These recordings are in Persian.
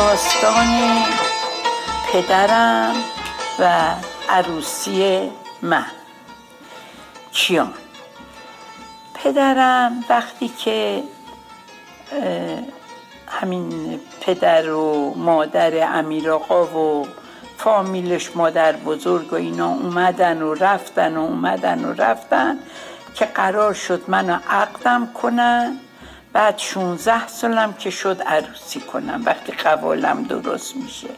داستان پدرم و عروسی من. کیان؟ پدرم وقتی که همین پدر و مادر امیر آقا و فامیلش مادر بزرگ و اینا اومدن و رفتن و اومدن و رفتن که قرار شد منو عقدم کنن. بعد 16 سالم که شد عروسی کنم وقتی قوالم درست میشه.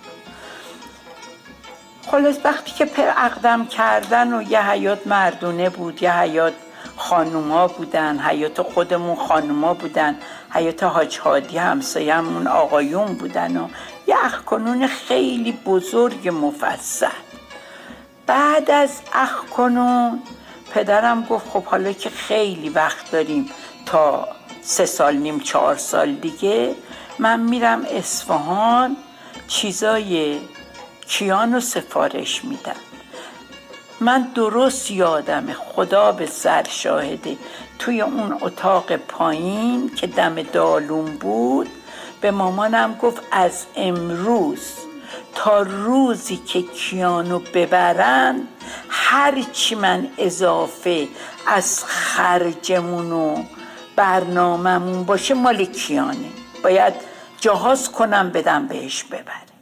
خلاص وقتی که پر عقدم کردن و یه حیات مردونه بود یه حیات خانوما بودن حیات خودمون خانوما بودن حیات حاج هادی همسایمون آقایون بودن و یه اخکنون خیلی بزرگ مفصل. بعد از اخکنون پدرم گفت خب حالا که خیلی وقت داریم تا سه سال نیم چهار سال دیگه من میرم اصفهان چیزای کیانو سفارش میدم. من درست یادم خدا به سر شاهده توی اون اتاق پایین که دم دالون بود به مامانم گفت از امروز تا روزی که کیانو ببرن هرچی من اضافه از خرجمون و برنامهمون باشه مال کیانه؟ باید جهاز کنم بدم بهش ببره.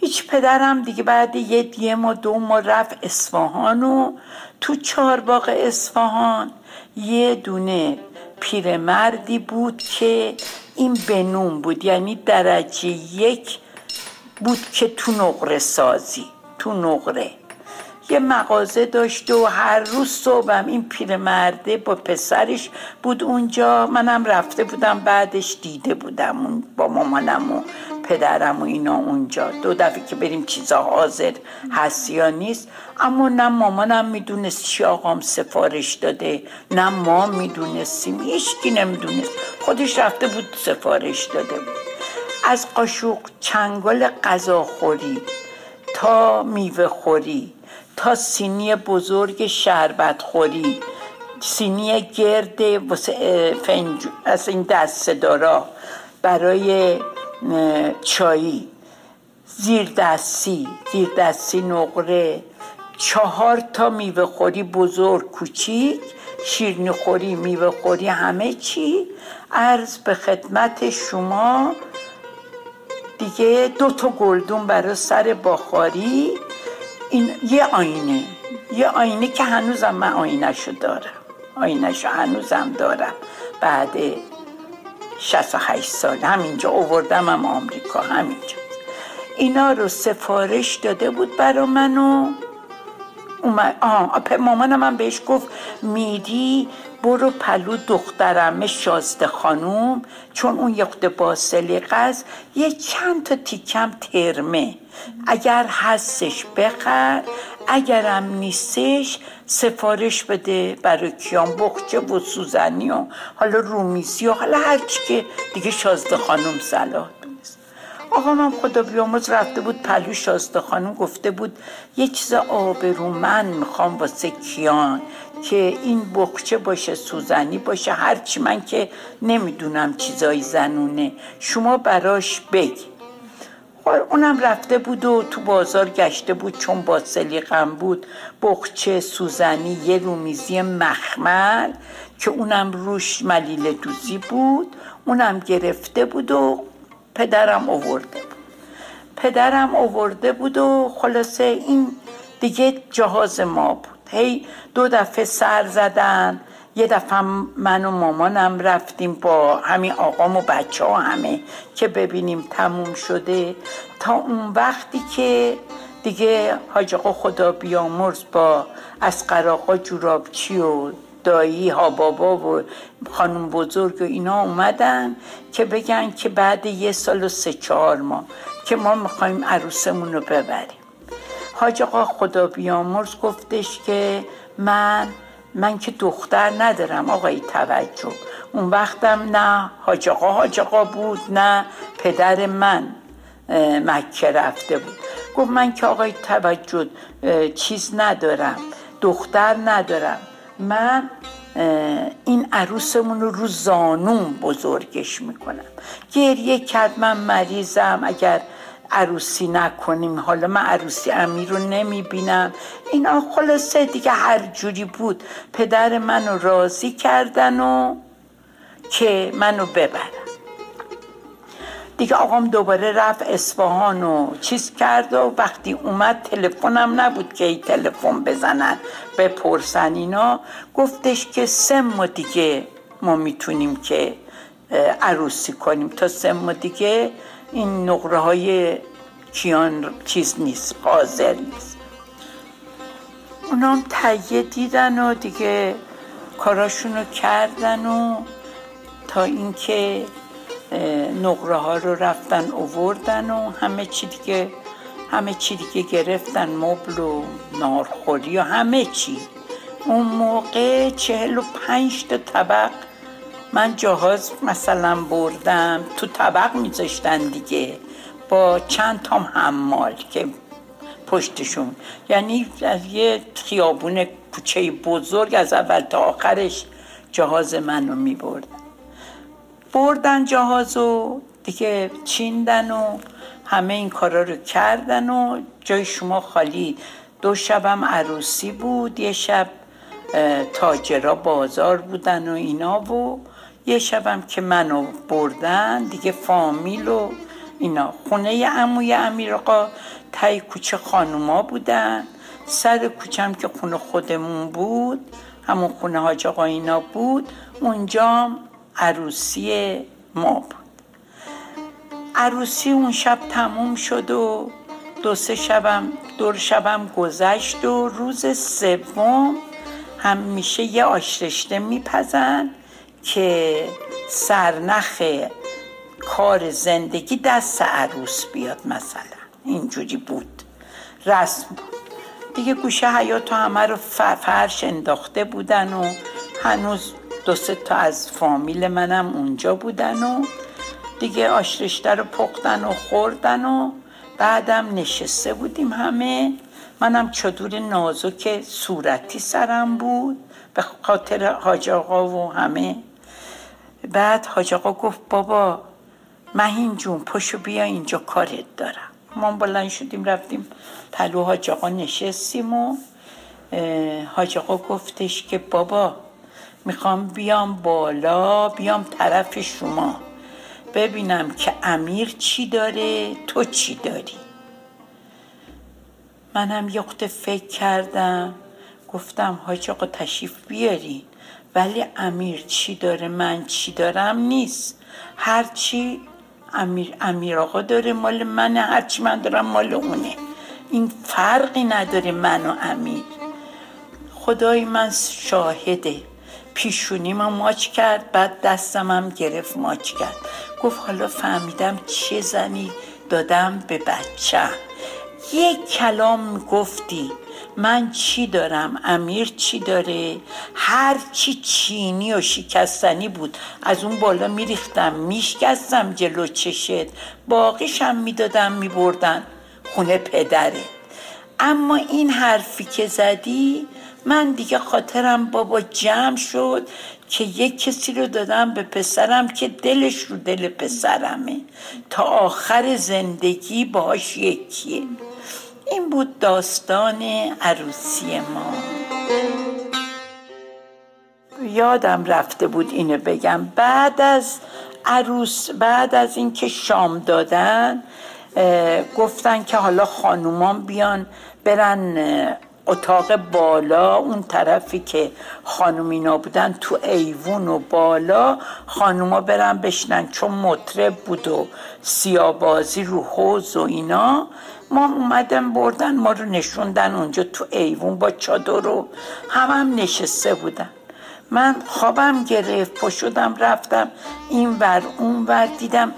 هیچ پدرم دیگه بعد یه دیه ما دو ما رفت اصفهان و تو چهارباغ اصفهان یه دونه پیرمردی بود که این بنون بود. یعنی درجه یک بود که تو نقره سازی تو نقره. یه مغازه داشته و هر روز صبحم این پیرمرده با پسرش بود اونجا. منم رفته بودم بعدش دیده بودم با مامانم و پدرم و اینا اونجا. دو دفعه که بریم چیزا حاضر هست یا نیست. اما نه مامانم می‌دونست چی آقام سفارش داده نه ما می‌دونستیم. هیچکی نمی‌دونست. خودش رفته بود سفارش داده بود. از قاشق چنگال غذاخوری تا میوه خوری سینی بزرگ شربت خوری سینی گرد از این دسته دارا برای چایی. زیر دستی زیر دستی نقره. چهار تا میوه خوری بزرگ کوچیک شیرنی خوری میوه خوری همه چی. عرض به خدمت شما دیگه دو تا گلدون برای سر باخاری این یه آینه یه آینه که هنوزم من آینهشو دارم. آینهشو هنوزم دارم. بعد 68 سال همینجا اووردم هم آمریکا همینجا. اینا رو سفارش داده بود برا منو اومد آه مامانم من بهش گفت میری برو پلو دخترمه شازده خانوم. چون اون یخت با سلیقه یه چند تا تیکم ترمه. اگر هستش بخر اگرم نیستش سفارش بده برای کیان بخچه و سوزنی و حالا رومیزی و حالا هرچی که دیگه شازده خانم صلاح آقا من خدا بیاموز رفته بود پلو شازده خانم گفته بود یه چیز من می‌خوام واسه کیان. که این بخچه باشه سوزنی باشه هرچی من که نمی‌دونم چیزای زنونه. شما براش بگی. اونم رفته بود و تو بازار گشته بود چون با سلیقم بود. بخچه سوزنی یه رومیزی مخمل که اونم روش ملیل دوزی بود. اونم گرفته بود و پدرم اوورده بود. پدرم اوورده بود و خلاصه این دیگه جهاز ما بود. هی دو دفعه سر زدن یه دفعه من و مامانم رفتیم با همین آقام و بچه ها همه که ببینیم تموم شده. تا اون وقتی که دیگه حاج آقا خدا بیامرز با اسقر آقا جورابچی و دایی ها بابا و خانم بزرگ و اینا اومدن که بگن که بعد یه سال و سه چهار ماه که ما می‌خوایم عروسمون رو ببریم. حاج آقا خدا بیامرز گفتش که من من که دختر ندارم آقای توجه. اون وقتم نه حاج آقا حاج آقا بود نه پدر من مکه رفته بود. گفت من که آقای توجه چیز ندارم دختر ندارم. من این عروسمون رو رو زانوم بزرگش می‌کنم. گریه کرد من مریضم اگر عروسی نکنیم. حالا من عروسی امیر رو نمی‌بینم. اینا خلاصه دیگه هر جوری بود. پدر منو راضی کردن و که منو ببرن. دیگه آقام دوباره رفت اصفهان و چیز کرد و وقتی اومد تلفنم نبود که ای تلفن بزنن بپرسن اینا. گفتش که سه ما دیگه ما می‌تونیم که عروسی کنیم. تا سه ما دیگه این نقره های کیان چیز نیست حاضر نیست. اونام تهیه دیدن و دیگه کاراشونو کردن و تا اینکه نقره ها رو رفتن اووردن و همه چی دیگه همه چی دیگه گرفتن مبل و نارخوری و همه چی. اون موقع چهل و پنج تا طبق من جهاز مثلا بردم تو طبق میذاشتن دیگه. با چند تام حمال که پشتشون. یعنی از یه خیابون کوچه بزرگ از اول تا آخرش جهاز منو میبردن بردن جهاز و دیگه چیندن و همه این کارا رو کردن و جای شما خالی. دو شبم عروسی بود یه شب تاجرا بازار بودن و اینا و یه شبم که منو بردن دیگه فامیل و اینا. خونه عموی امیر آقا تای کوچه خانوما بودن. سر کوچم که خونه خودمون بود همون خونه حاج آقا اینا بود اونجا عروسی ما بود. عروسی اون شب تموم شد و دو سه شبم دور شبم گذشت و روز سوم همیشه یه آشرشته میپزن. که سرنخ کار زندگی دست عروس بیاد مثلا. اینجوری بود. رسم دیگه گوشه حیات همه رو فرش انداخته بودن و هنوز دو سه تا از فامیل منم اونجا بودن و دیگه آشرشته رو پختن و خوردن و بعدم نشسته بودیم همه. منم چدور نازک صورتی سرم بود. به خاطر حاج آقا و همه. بعد حاج آقا گفت بابا مهین جون پشو بیا اینجا کارت دارم. ما بلند شدیم رفتیم پلو حاج آقا نشستیم و حاج آقا گفتش که بابا می‌خوام بیام بالا بیام طرف شما. ببینم که امیر چی داره تو چی داری؟ منم یه فکر کردم. گفتم حاج آقا تشریف بیارین ولی امیر چی داره من چی دارم نیست. هرچی امیر, امیر آقا داره مال من هرچی من دارم مال اونه. این فرقی نداره من و امیر. خدای من شاهده. پیشونیم ماچ کرد بعد دستم هم گرفت ماچ کرد. گفت حالا فهمیدم چه زنی دادم به بچه. یک کلام گفتی. من چی دارم؟ امیر چی داره؟ هر چی چینی و شکستنی بود. از اون بالا میریختم میشکستم جلو چشت. باقیشم می‌دادم میبردن. خونه پدره. اما این حرفی که زدی من دیگه خاطرم بابا جمع شد که یک کسی رو دادم به پسرم که دلش رو دل پسرمه. تا آخر زندگی باش یکیه. این بود داستان عروسی ما. یادم رفته بود اینو بگم. بعد از عروس بعد از اینکه شام دادن گفتن که حالا خانومان بیان برن اتاق بالا. اون طرفی که خانومینا بودن تو ایوون و بالا خانوما برن بشنن چون مطرب بود و سیابازی رو حوز و اینا. ما اومدن بردن ما رو نشوندن اونجا تو ایوون با چادر و هم هم نشسته بودن. من خوابم گرفت پشودم رفتم این ور اون ور. دیدم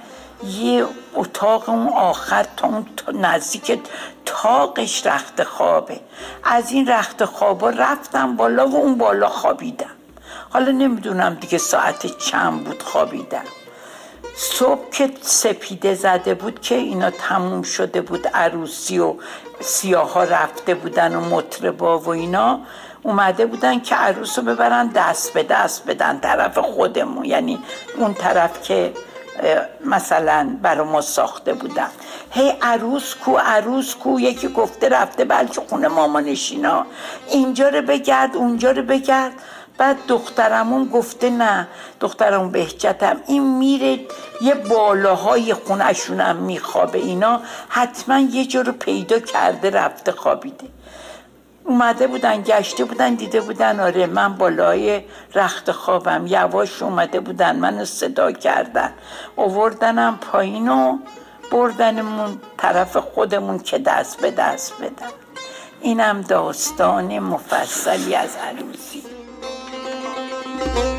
یه اتاق اون آخر تا اون نزدیک تاقش رخت خوابه. از این رخت خوابا رفتم بالا و اون بالا خوابیدم. حالا نمی‌دونم دیگه ساعت چند بود خوابیدم صبح که سپیده زده بود که اینا تموم شده بود عروسی و سیاه ها رفته بودن و مطربا و اینا اومده بودن که عروس رو ببرن دست به دست بدن طرف خودمون. یعنی اون طرف که مثلا برای ما ساخته بودن. هی عروس کو عروس کو یکی گفته رفته بلکه خونه ماما نشینا. اینجا رو بگرد اونجا رو بگرد. بعد دخترمون گفته نه دخترمون بهجتم. این میره یه بالاهای خونشونم میخوابه اینا. حتما یه جا رو پیدا کرده رفته خوابیده. اومده بودن گشته بودن دیده بودن. آره من بالای رخت خوابم. یواش اومده بودن منو صدا کردن. اووردنم پایین و بردنمون طرف خودمون که دست به دست بدن. اینم داستان مفصلی از عروسی. Thank you.